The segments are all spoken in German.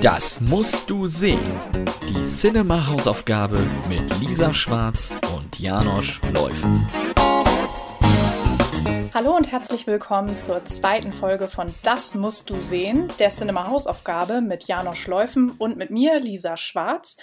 Das musst du sehen. Die Cinema-Hausaufgabe mit Lisa Schwarz und Janosch Läufen. Hallo und herzlich willkommen zur zweiten Folge von Das musst du sehen, der Cinema Hausaufgabe mit Janosch Läufen und mit mir, Lisa Schwarz.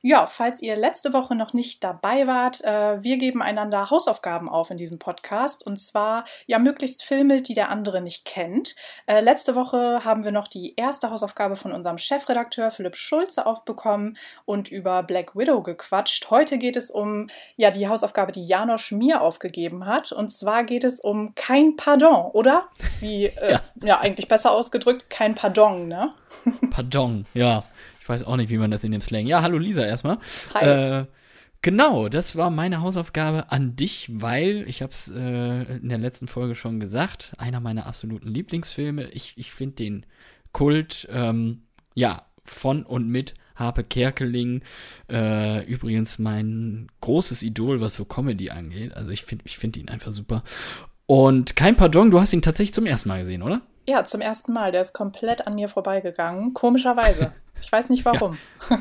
Ja, falls ihr letzte Woche noch nicht dabei wart, äh, wir geben einander Hausaufgaben auf in diesem Podcast und zwar ja möglichst Filme, die der andere nicht kennt. Äh, letzte Woche haben wir noch die erste Hausaufgabe von unserem Chefredakteur Philipp Schulze aufbekommen und über Black Widow gequatscht. Heute geht es um ja die Hausaufgabe, die Janosch mir aufgegeben hat und zwar geht es um kein Pardon, oder? Wie äh, ja. ja eigentlich besser ausgedrückt, kein Pardon, ne? Pardon, ja. Ich weiß auch nicht, wie man das in dem Slang. Ja, hallo Lisa erstmal. Hi. Äh, genau, das war meine Hausaufgabe an dich, weil ich habe es äh, in der letzten Folge schon gesagt, einer meiner absoluten Lieblingsfilme. Ich, ich finde den Kult, ähm, ja, von und mit Harpe Kerkeling. Äh, übrigens mein großes Idol, was so Comedy angeht. Also ich finde ich find ihn einfach super. Und kein Pardon, du hast ihn tatsächlich zum ersten Mal gesehen, oder? Ja, zum ersten Mal. Der ist komplett an mir vorbeigegangen. Komischerweise. Ich weiß nicht warum. Ja.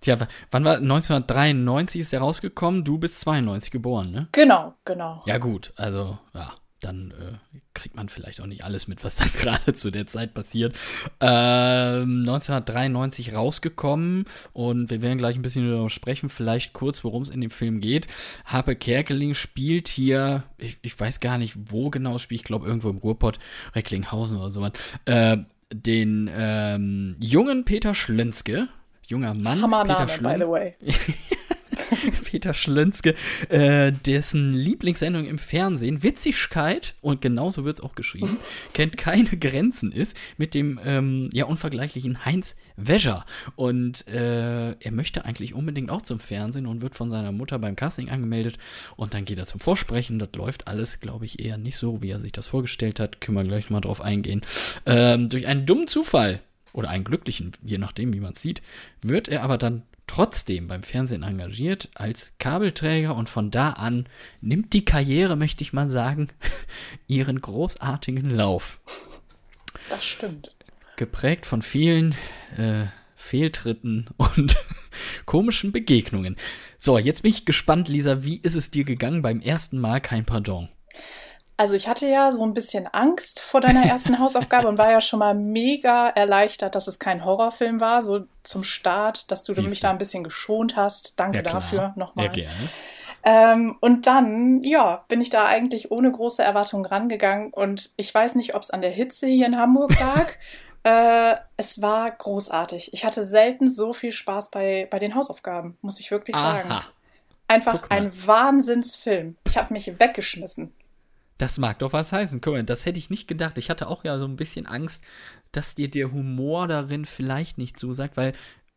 Tja, wann war 1993 ist er rausgekommen? Du bist 92 geboren, ne? Genau, genau. Ja gut, also ja, dann äh, kriegt man vielleicht auch nicht alles mit, was dann gerade zu der Zeit passiert. Ähm, 1993 rausgekommen und wir werden gleich ein bisschen darüber sprechen, vielleicht kurz, worum es in dem Film geht. Harpe Kerkeling spielt hier, ich, ich weiß gar nicht, wo genau spielt, ich glaube irgendwo im Ruhrpott, Recklinghausen oder sowas. Äh, den ähm, jungen Peter Schlönske, junger Mann, Hammer Peter Name, by the way. Peter Schlönske, äh, dessen Lieblingssendung im Fernsehen Witzigkeit, und genauso wird es auch geschrieben, kennt keine Grenzen ist, mit dem ähm, ja unvergleichlichen Heinz Wäscher. Und äh, er möchte eigentlich unbedingt auch zum Fernsehen und wird von seiner Mutter beim Casting angemeldet. Und dann geht er zum Vorsprechen. Das läuft alles, glaube ich, eher nicht so, wie er sich das vorgestellt hat. Können wir gleich mal drauf eingehen. Ähm, durch einen dummen Zufall oder einen glücklichen, je nachdem, wie man es sieht, wird er aber dann trotzdem beim Fernsehen engagiert als Kabelträger und von da an nimmt die Karriere, möchte ich mal sagen, ihren großartigen Lauf. Das stimmt. Geprägt von vielen äh, Fehltritten und komischen Begegnungen. So, jetzt bin ich gespannt, Lisa, wie ist es dir gegangen beim ersten Mal kein Pardon? Also ich hatte ja so ein bisschen Angst vor deiner ersten Hausaufgabe und war ja schon mal mega erleichtert, dass es kein Horrorfilm war, so zum Start, dass du Siehst mich da ein bisschen geschont hast. Danke Ja, dafür nochmal. Ja, gerne. Ähm, und dann, ja, bin ich da eigentlich ohne große Erwartungen rangegangen und ich weiß nicht, ob es an der Hitze hier in Hamburg lag. äh, es war großartig. Ich hatte selten so viel Spaß bei, bei den Hausaufgaben, muss ich wirklich sagen. Aha, Einfach Guck mal. ein Wahnsinnsfilm. Ich habe mich weggeschmissen. Das mag doch was heißen. Guck mal, das hätte ich nicht gedacht. Ich hatte auch ja so ein bisschen Angst, dass dir der Humor darin vielleicht nicht zusagt, weil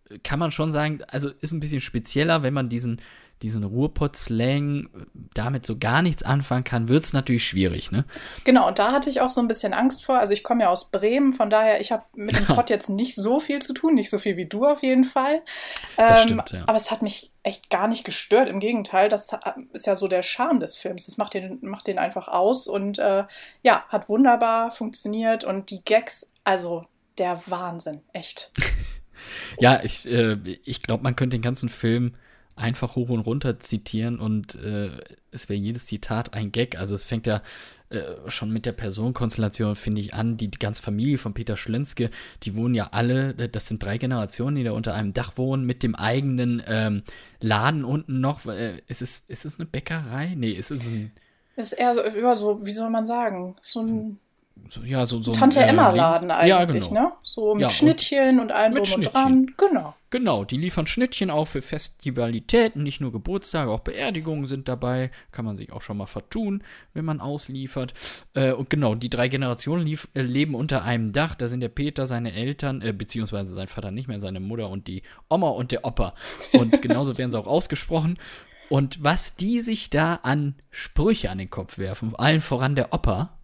äh, kann man schon sagen, also ist ein bisschen spezieller, wenn man diesen, diesen Ruhrpott-Slang damit so gar nichts anfangen kann, wird es natürlich schwierig, ne? Genau, und da hatte ich auch so ein bisschen Angst vor. Also ich komme ja aus Bremen, von daher, ich habe mit dem Pott jetzt nicht so viel zu tun, nicht so viel wie du auf jeden Fall. Das Ähm, stimmt, ja. Aber es hat mich echt gar nicht gestört. Im Gegenteil, das ist ja so der Charme des Films. Das macht den, macht den einfach aus und äh, ja, hat wunderbar funktioniert. Und die Gags, also der Wahnsinn, echt. Ja, ich, äh, ich glaube, man könnte den ganzen Film einfach hoch und runter zitieren und äh, es wäre jedes Zitat ein Gag. Also es fängt ja äh, schon mit der Personenkonstellation, finde ich, an. Die, die ganze Familie von Peter Schlönske, die wohnen ja alle, äh, das sind drei Generationen, die da unter einem Dach wohnen, mit dem eigenen ähm, Laden unten noch. Äh, ist, es, ist es eine Bäckerei? Nee, ist es ein, Es ist eher so, ja, so, wie soll man sagen, so ein so, ja, so, so Tante äh, Emma-Laden Lebens- Ja, eigentlich, genau. ne? So mit Ja, und- Schnittchen und allem mit drum und Schnittchen. dran. Genau. Genau, die liefern Schnittchen auch für Festivalitäten, nicht nur Geburtstage, auch Beerdigungen sind dabei. Kann man sich auch schon mal vertun, wenn man ausliefert. Äh, und genau, die drei Generationen lief, äh, leben unter einem Dach. Da sind der Peter, seine Eltern, äh, beziehungsweise sein Vater nicht mehr, seine Mutter und die Oma und der Opa. Und genauso werden sie auch ausgesprochen. Und was die sich da an Sprüche an den Kopf werfen, allen voran der Opa,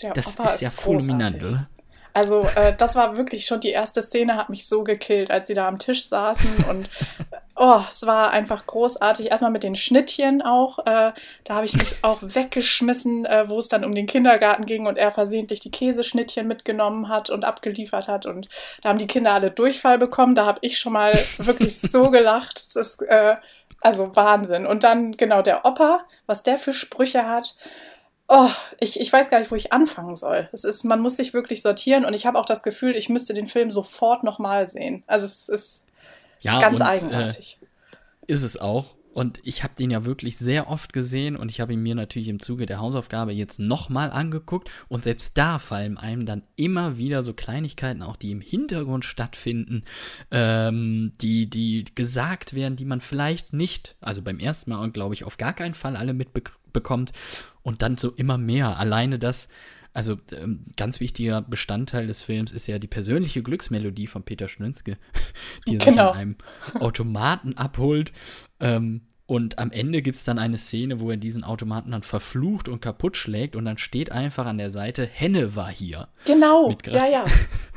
Der das Opa ist ja fulminant, oder? Also äh, das war wirklich schon die erste Szene, hat mich so gekillt, als sie da am Tisch saßen und Oh, es war einfach großartig. Erstmal mit den Schnittchen auch. Äh, da habe ich mich auch weggeschmissen, äh, wo es dann um den Kindergarten ging und er versehentlich die Käseschnittchen mitgenommen hat und abgeliefert hat. Und da haben die Kinder alle Durchfall bekommen. Da habe ich schon mal wirklich so gelacht. Es ist äh, also Wahnsinn. Und dann genau der Opa, was der für Sprüche hat. Oh, ich, ich weiß gar nicht, wo ich anfangen soll. Es ist, man muss sich wirklich sortieren und ich habe auch das Gefühl, ich müsste den Film sofort nochmal sehen. Also es ist ja, ganz und, äh, eigenartig. Äh, ist es auch. Und ich habe den ja wirklich sehr oft gesehen und ich habe ihn mir natürlich im Zuge der Hausaufgabe jetzt nochmal angeguckt und selbst da fallen einem dann immer wieder so Kleinigkeiten, auch die im Hintergrund stattfinden, ähm, die, die gesagt werden, die man vielleicht nicht, also beim ersten Mal und glaube ich auf gar keinen Fall alle mitbekommt und dann so immer mehr. Alleine das, also ähm, ganz wichtiger Bestandteil des Films ist ja die persönliche Glücksmelodie von Peter Schlünzke, die genau. sich an einem Automaten abholt. Ähm, und am Ende gibt es dann eine Szene, wo er diesen Automaten dann verflucht und kaputt schlägt und dann steht einfach an der Seite, Henne war hier. Genau, ja, ja.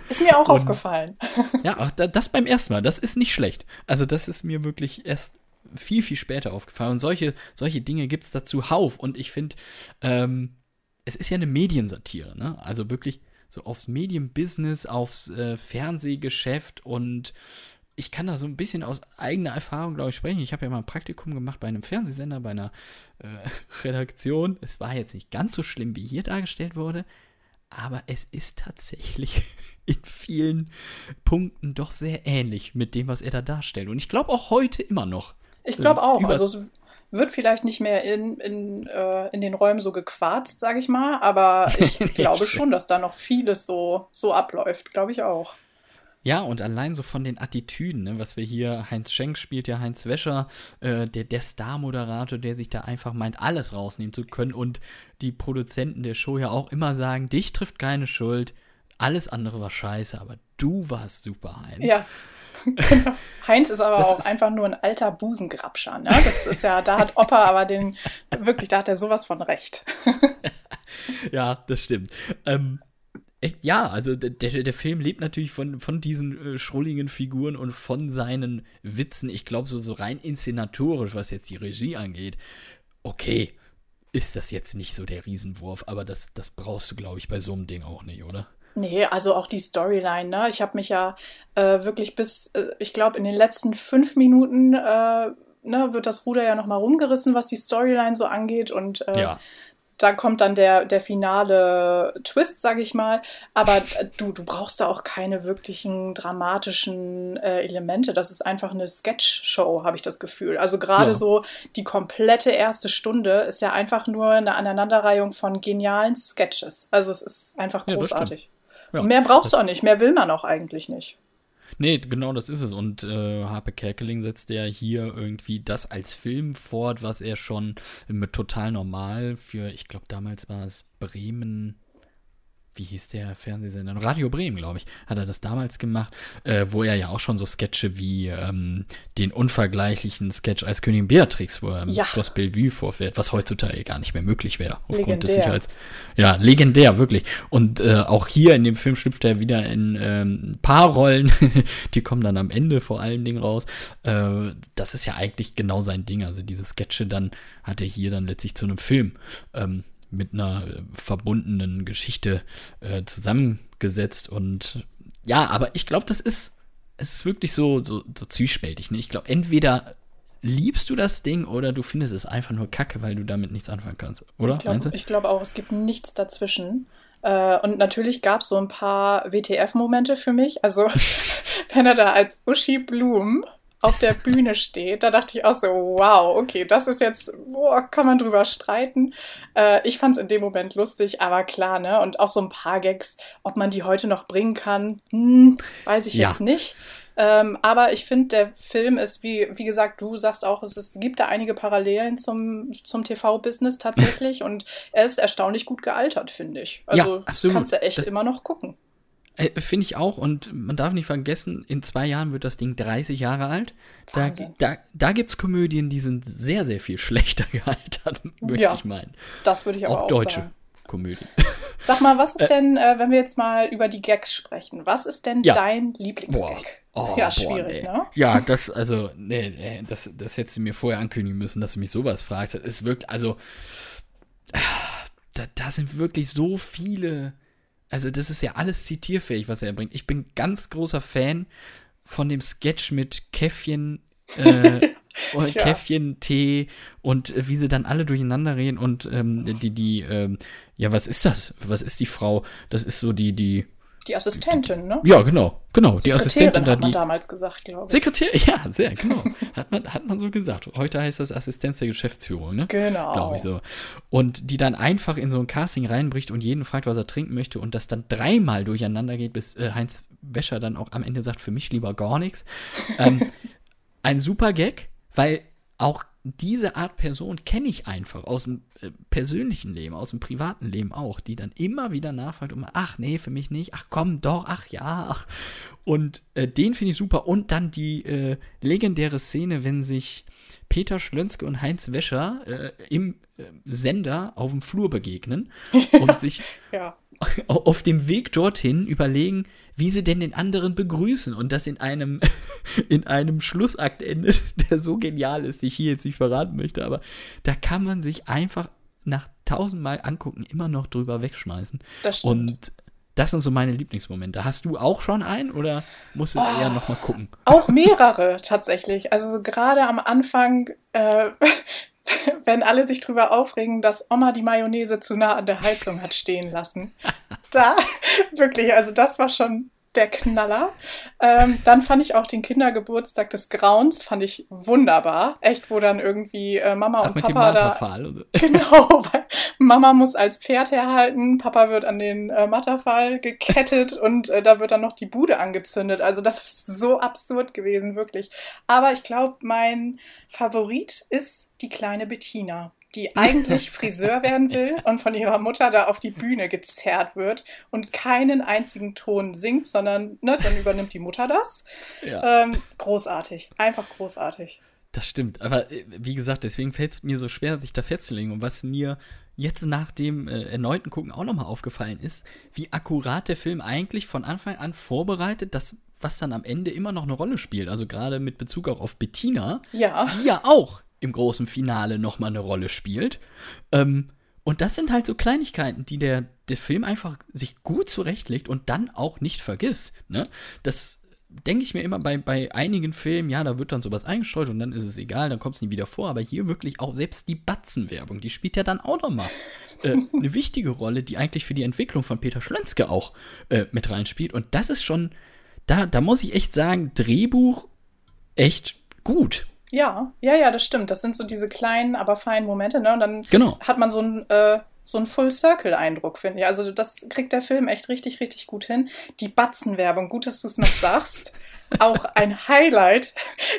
Ist mir auch und, aufgefallen. Ja, auch das beim ersten Mal, das ist nicht schlecht. Also das ist mir wirklich erst viel, viel später aufgefallen. Und solche, solche Dinge gibt es dazu Hauf. Und ich finde, ähm, es ist ja eine Mediensatire, ne? Also wirklich so aufs Medienbusiness, aufs äh, Fernsehgeschäft und ich kann da so ein bisschen aus eigener Erfahrung, glaube ich, sprechen. Ich habe ja mal ein Praktikum gemacht bei einem Fernsehsender, bei einer äh, Redaktion. Es war jetzt nicht ganz so schlimm, wie hier dargestellt wurde, aber es ist tatsächlich in vielen Punkten doch sehr ähnlich mit dem, was er da darstellt. Und ich glaube auch heute immer noch. Ich glaube auch. Also es wird vielleicht nicht mehr in, in, äh, in den Räumen so gequarzt, sage ich mal, aber ich glaube schon, dass da noch vieles so, so abläuft, glaube ich auch. Ja, und allein so von den Attitüden, ne, was wir hier, Heinz Schenk spielt ja Heinz Wäscher, äh, der, der Star-Moderator, der sich da einfach meint, alles rausnehmen zu können und die Produzenten der Show ja auch immer sagen, dich trifft keine Schuld, alles andere war scheiße, aber du warst super, Heinz. Ja. Heinz ist aber das auch ist einfach nur ein alter Busengrabscher. Ne? Das ist ja, da hat Opa aber den, wirklich, da hat er sowas von recht. ja, das stimmt. Ähm, ja, also der, der Film lebt natürlich von, von diesen äh, schrulligen Figuren und von seinen Witzen. Ich glaube, so, so rein inszenatorisch, was jetzt die Regie angeht, okay, ist das jetzt nicht so der Riesenwurf, aber das, das brauchst du, glaube ich, bei so einem Ding auch nicht, oder? Nee, also auch die Storyline, ne? Ich habe mich ja äh, wirklich bis, äh, ich glaube, in den letzten fünf Minuten äh, ne, wird das Ruder ja nochmal rumgerissen, was die Storyline so angeht. Und äh, ja da kommt dann der, der finale Twist, sag ich mal. Aber du, du brauchst da auch keine wirklichen dramatischen äh, Elemente. Das ist einfach eine Sketch-Show, habe ich das Gefühl. Also gerade ja. so die komplette erste Stunde ist ja einfach nur eine Aneinanderreihung von genialen Sketches. Also es ist einfach großartig. Ja, ja. mehr brauchst du auch nicht, mehr will man auch eigentlich nicht. Nee, genau das ist es. Und äh, Harpe Kerkeling setzt ja hier irgendwie das als Film fort, was er schon mit total normal für, ich glaube, damals war es Bremen wie hieß der Fernsehsender? Radio Bremen, glaube ich, hat er das damals gemacht, äh, wo er ja auch schon so Sketche wie ähm, den unvergleichlichen Sketch als Königin Beatrix, wo er im ja. Schloss Bellevue vorfährt, was heutzutage gar nicht mehr möglich wäre, aufgrund legendär. des Sicherheits. Ja, legendär, wirklich. Und äh, auch hier in dem Film schlüpft er wieder in ähm, ein paar Rollen, die kommen dann am Ende vor allen Dingen raus. Äh, das ist ja eigentlich genau sein Ding. Also diese Sketche dann hat er hier dann letztlich zu einem Film. Ähm, mit einer äh, verbundenen Geschichte äh, zusammengesetzt. Und ja, aber ich glaube, das ist, es ist wirklich so, so, so zwiespältig. Ne? Ich glaube, entweder liebst du das Ding oder du findest es einfach nur kacke, weil du damit nichts anfangen kannst, oder? Ich glaube glaub auch, es gibt nichts dazwischen. Äh, und natürlich gab es so ein paar WTF-Momente für mich. Also, wenn er da als Uschi Blum auf der Bühne steht, da dachte ich auch so, wow, okay, das ist jetzt, boah, kann man drüber streiten. Äh, ich fand es in dem Moment lustig, aber klar, ne? Und auch so ein paar Gags, ob man die heute noch bringen kann, hm, weiß ich ja. jetzt nicht. Ähm, aber ich finde, der Film ist, wie, wie gesagt, du sagst auch, es, ist, gibt da einige Parallelen zum, zum TV-Business tatsächlich und er ist erstaunlich gut gealtert, finde ich. Also ja, kannst du echt das, immer noch gucken. Äh, Finde ich auch. Und man darf nicht vergessen, in zwei Jahren wird das Ding 30 Jahre alt. Da, da, da gibt es Komödien, die sind sehr, sehr viel schlechter gealtert, möchte ja, ich meinen. Das würde ich aber auch, auch deutsche sagen. Komödien. Sag mal, was ist äh, denn, äh, wenn wir jetzt mal über die Gags sprechen, was ist denn ja. dein Lieblingsgag? Oh, ja, schwierig, boah, ne? Ja, das, also, nee, das, das hättest du mir vorher ankündigen müssen, dass du mich sowas fragst. Es wirkt, also, da, da sind wirklich so viele, also, das ist ja alles zitierfähig, was er bringt. Ich bin ganz großer Fan von dem Sketch mit Käffchen, äh, ja. Käffchen, Tee und äh, wie sie dann alle durcheinander reden und ähm, die, die, ähm, ja, was ist das? Was ist die Frau? Das ist so die, die, die Assistentin, ne? Ja, genau, genau. Die Assistentin da, hat man damals gesagt, glaube ich. Sekretär, ja, sehr, genau. hat, man, hat man so gesagt. Heute heißt das Assistenz der Geschäftsführung, ne? Genau. Glaube ich so. Und die dann einfach in so ein Casting reinbricht und jeden fragt, was er trinken möchte und das dann dreimal durcheinander geht, bis äh, Heinz Wäscher dann auch am Ende sagt, für mich lieber gar nichts. Ähm, ein super Gag, weil auch diese Art Person kenne ich einfach aus dem persönlichen Leben, aus dem privaten Leben auch, die dann immer wieder nachfragt und ach nee, für mich nicht, ach komm doch, ach ja, ach. Und äh, den finde ich super. Und dann die äh, legendäre Szene, wenn sich Peter Schlönske und Heinz Wäscher äh, im äh, Sender auf dem Flur begegnen und sich ja. auf dem Weg dorthin überlegen, wie sie denn den anderen begrüßen und das in einem, in einem Schlussakt endet, der so genial ist, den ich hier jetzt nicht verraten möchte, aber da kann man sich einfach nach tausendmal angucken, immer noch drüber wegschmeißen. Das stimmt. Und das sind so meine Lieblingsmomente. Hast du auch schon einen oder musst du oh, eher noch mal gucken? Auch mehrere tatsächlich. Also so gerade am Anfang, äh, wenn alle sich drüber aufregen, dass Oma die Mayonnaise zu nah an der Heizung hat stehen lassen. Da, wirklich, also das war schon der Knaller. Ähm, dann fand ich auch den Kindergeburtstag des Grauens, fand ich wunderbar. Echt, wo dann irgendwie äh, Mama Ach, und Papa da. Genau, weil Mama muss als Pferd herhalten, Papa wird an den äh, Matterfall gekettet und äh, da wird dann noch die Bude angezündet. Also das ist so absurd gewesen, wirklich. Aber ich glaube, mein Favorit ist die kleine Bettina die eigentlich Friseur werden will und von ihrer Mutter da auf die Bühne gezerrt wird und keinen einzigen Ton singt, sondern ne, dann übernimmt die Mutter das. Ja. Ähm, großartig, einfach großartig. Das stimmt, aber äh, wie gesagt, deswegen fällt es mir so schwer, sich da festzulegen. Und was mir jetzt nach dem äh, erneuten Gucken auch nochmal aufgefallen ist, wie akkurat der Film eigentlich von Anfang an vorbereitet, das, was dann am Ende immer noch eine Rolle spielt. Also gerade mit Bezug auch auf Bettina, ja. die ja auch im großen Finale nochmal eine Rolle spielt. Ähm, und das sind halt so Kleinigkeiten, die der, der Film einfach sich gut zurechtlegt und dann auch nicht vergisst. Ne? Das denke ich mir immer bei, bei einigen Filmen, ja, da wird dann sowas eingestreut und dann ist es egal, dann kommt es nie wieder vor. Aber hier wirklich auch selbst die Batzenwerbung, die spielt ja dann auch nochmal äh, eine wichtige Rolle, die eigentlich für die Entwicklung von Peter Schlönske auch äh, mit reinspielt. Und das ist schon, da, da muss ich echt sagen, Drehbuch echt gut. Ja, ja, ja, das stimmt. Das sind so diese kleinen, aber feinen Momente, ne? Und dann genau. hat man so ein äh, so einen Full-Circle-Eindruck, finde ich. Also das kriegt der Film echt richtig, richtig gut hin. Die Batzenwerbung, gut, dass du es noch sagst. auch ein Highlight.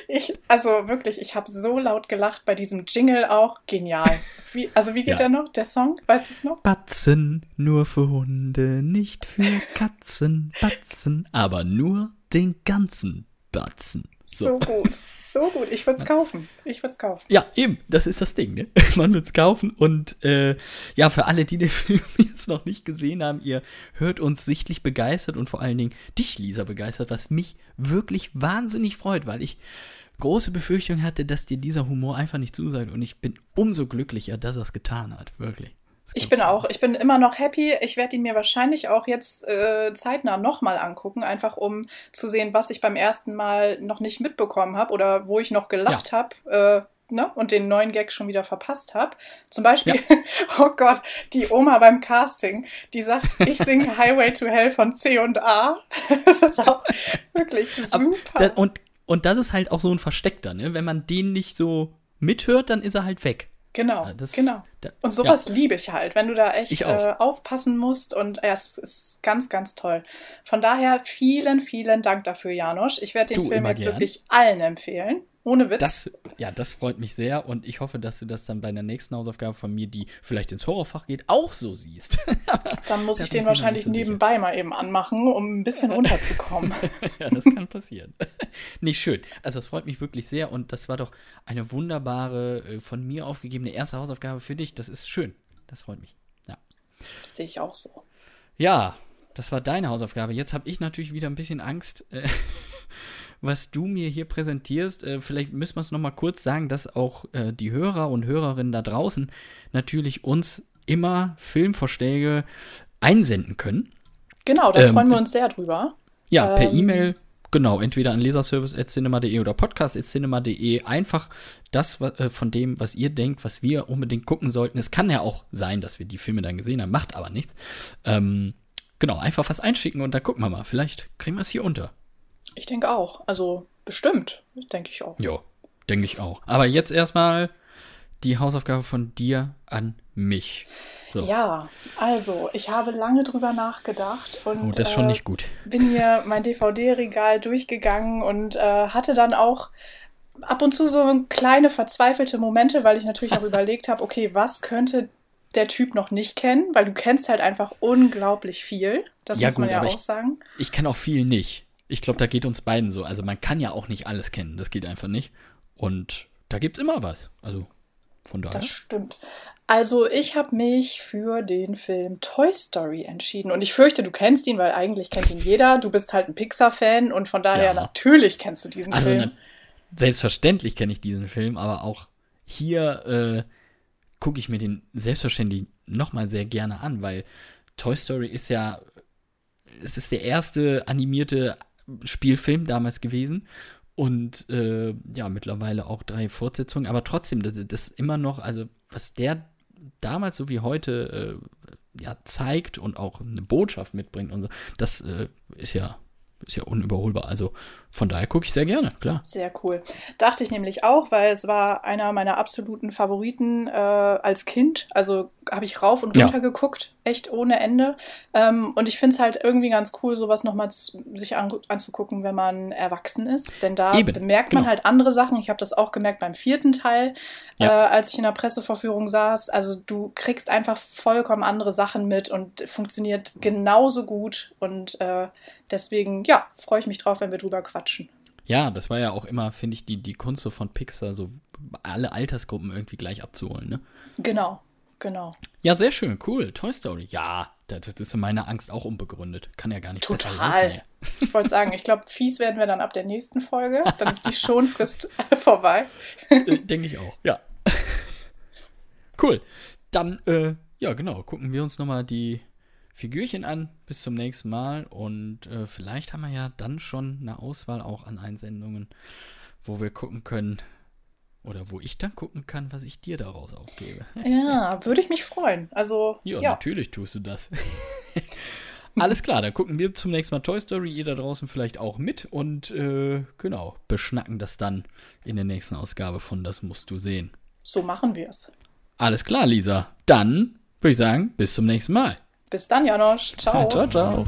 Ich, also wirklich, ich habe so laut gelacht bei diesem Jingle auch. Genial. Wie, also wie geht ja. der noch, der Song? Weißt du es noch? Batzen, nur für Hunde, nicht für Katzen. Batzen, aber nur den ganzen Batzen. So, so gut, so gut. Ich würde es kaufen. Ich würde es kaufen. Ja, eben, das ist das Ding, ne? Man wird es kaufen und äh, ja, für alle, die den Film jetzt noch nicht gesehen haben, ihr hört uns sichtlich begeistert und vor allen Dingen dich, Lisa, begeistert, was mich wirklich wahnsinnig freut, weil ich große Befürchtung hatte, dass dir dieser Humor einfach nicht zusagt und ich bin umso glücklicher, dass er es getan hat, wirklich. Ich bin auch, ich bin immer noch happy. Ich werde ihn mir wahrscheinlich auch jetzt äh, zeitnah nochmal angucken, einfach um zu sehen, was ich beim ersten Mal noch nicht mitbekommen habe oder wo ich noch gelacht ja. habe. Äh, Ne, und den neuen Gag schon wieder verpasst habe. Zum Beispiel, ja. oh Gott, die Oma beim Casting, die sagt, ich singe Highway to Hell von C und A. das ist auch wirklich super. und, und das ist halt auch so ein Versteckter, ne? Wenn man den nicht so mithört, dann ist er halt weg. Genau, das, genau. Da, und sowas ja. liebe ich halt, wenn du da echt äh, aufpassen musst und ja, es ist ganz, ganz toll. Von daher vielen, vielen Dank dafür, Janosch. Ich werde den du, Film jetzt gern. wirklich allen empfehlen. Ohne Witz. Das, ja, das freut mich sehr und ich hoffe, dass du das dann bei der nächsten Hausaufgabe von mir, die vielleicht ins Horrorfach geht, auch so siehst. dann muss ich den wahrscheinlich so nebenbei sicher. mal eben anmachen, um ein bisschen runterzukommen. ja, das kann passieren. Nicht schön. Also, das freut mich wirklich sehr und das war doch eine wunderbare, äh, von mir aufgegebene erste Hausaufgabe für dich. Das ist schön. Das freut mich. Ja. Das sehe ich auch so. Ja, das war deine Hausaufgabe. Jetzt habe ich natürlich wieder ein bisschen Angst, äh, was du mir hier präsentierst. Äh, vielleicht müssen wir es nochmal kurz sagen, dass auch äh, die Hörer und Hörerinnen da draußen natürlich uns immer Filmvorschläge einsenden können. Genau, da ähm, freuen wir uns sehr drüber. Ja, per ähm, E-Mail, genau, entweder an leserservice.cinema.de oder podcast.cinema.de. Einfach das äh, von dem, was ihr denkt, was wir unbedingt gucken sollten. Es kann ja auch sein, dass wir die Filme dann gesehen haben, macht aber nichts. Ähm, genau, einfach was einschicken und dann gucken wir mal. Vielleicht kriegen wir es hier unter. Ich denke auch. Also bestimmt, denke ich auch. Ja, denke ich auch. Aber jetzt erstmal die Hausaufgabe von dir an mich. So. Ja, also ich habe lange drüber nachgedacht und oh, das ist schon äh, nicht gut. bin hier mein DVD-Regal durchgegangen und äh, hatte dann auch ab und zu so kleine verzweifelte Momente, weil ich natürlich auch überlegt habe, okay, was könnte der Typ noch nicht kennen, weil du kennst halt einfach unglaublich viel. Das ja, muss man gut, ja auch ich, sagen. Ich kenne auch viel nicht. Ich glaube, da geht uns beiden so. Also man kann ja auch nicht alles kennen. Das geht einfach nicht. Und da gibt es immer was. Also von daher. Das stimmt. Also ich habe mich für den Film Toy Story entschieden. Und ich fürchte, du kennst ihn, weil eigentlich kennt ihn jeder. Du bist halt ein Pixar-Fan und von daher ja. natürlich kennst du diesen also, Film. Ne, selbstverständlich kenne ich diesen Film, aber auch hier äh, gucke ich mir den selbstverständlich nochmal sehr gerne an, weil Toy Story ist ja, es ist der erste animierte Spielfilm damals gewesen. Und äh, ja, mittlerweile auch drei Fortsetzungen, aber trotzdem, das, das immer noch, also was der damals so wie heute äh, ja, zeigt und auch eine Botschaft mitbringt und so, das äh, ist ja ist ja unüberholbar. Also von daher gucke ich sehr gerne, klar. Sehr cool. Dachte ich nämlich auch, weil es war einer meiner absoluten Favoriten äh, als Kind. Also habe ich rauf und runter ja. geguckt, echt ohne Ende. Ähm, und ich finde es halt irgendwie ganz cool, sowas nochmal sich an, anzugucken, wenn man erwachsen ist. Denn da Eben, bemerkt man genau. halt andere Sachen. Ich habe das auch gemerkt beim vierten Teil, ja. äh, als ich in der Presseverführung saß. Also du kriegst einfach vollkommen andere Sachen mit und funktioniert genauso gut. Und äh, deswegen, ja, freue ich mich drauf, wenn wir drüber quatschen. Ja, das war ja auch immer, finde ich, die, die Kunst so von Pixar, so alle Altersgruppen irgendwie gleich abzuholen, ne? Genau, genau. Ja, sehr schön, cool. Toy Story. Ja, das ist meine Angst auch unbegründet. Kann ja gar nicht Total. Ich wollte sagen, ich glaube, fies werden wir dann ab der nächsten Folge. Dann ist die Schonfrist vorbei. Äh, denke ich auch, ja. Cool. Dann, äh, ja, genau, gucken wir uns nochmal die Figürchen an. Bis zum nächsten Mal. Und äh, vielleicht haben wir ja dann schon eine Auswahl auch an Einsendungen, wo wir gucken können, oder wo ich dann gucken kann, was ich dir daraus aufgebe. Ja, würde ich mich freuen. Also. Ja, ja. natürlich tust du das. Alles klar, dann gucken wir zum nächsten Mal Toy Story, ihr da draußen vielleicht auch mit und äh, genau, beschnacken das dann in der nächsten Ausgabe von Das musst du sehen. So machen wir es. Alles klar, Lisa. Dann würde ich sagen, bis zum nächsten Mal. Bis dann, Janosch. Ciao. ciao, ciao.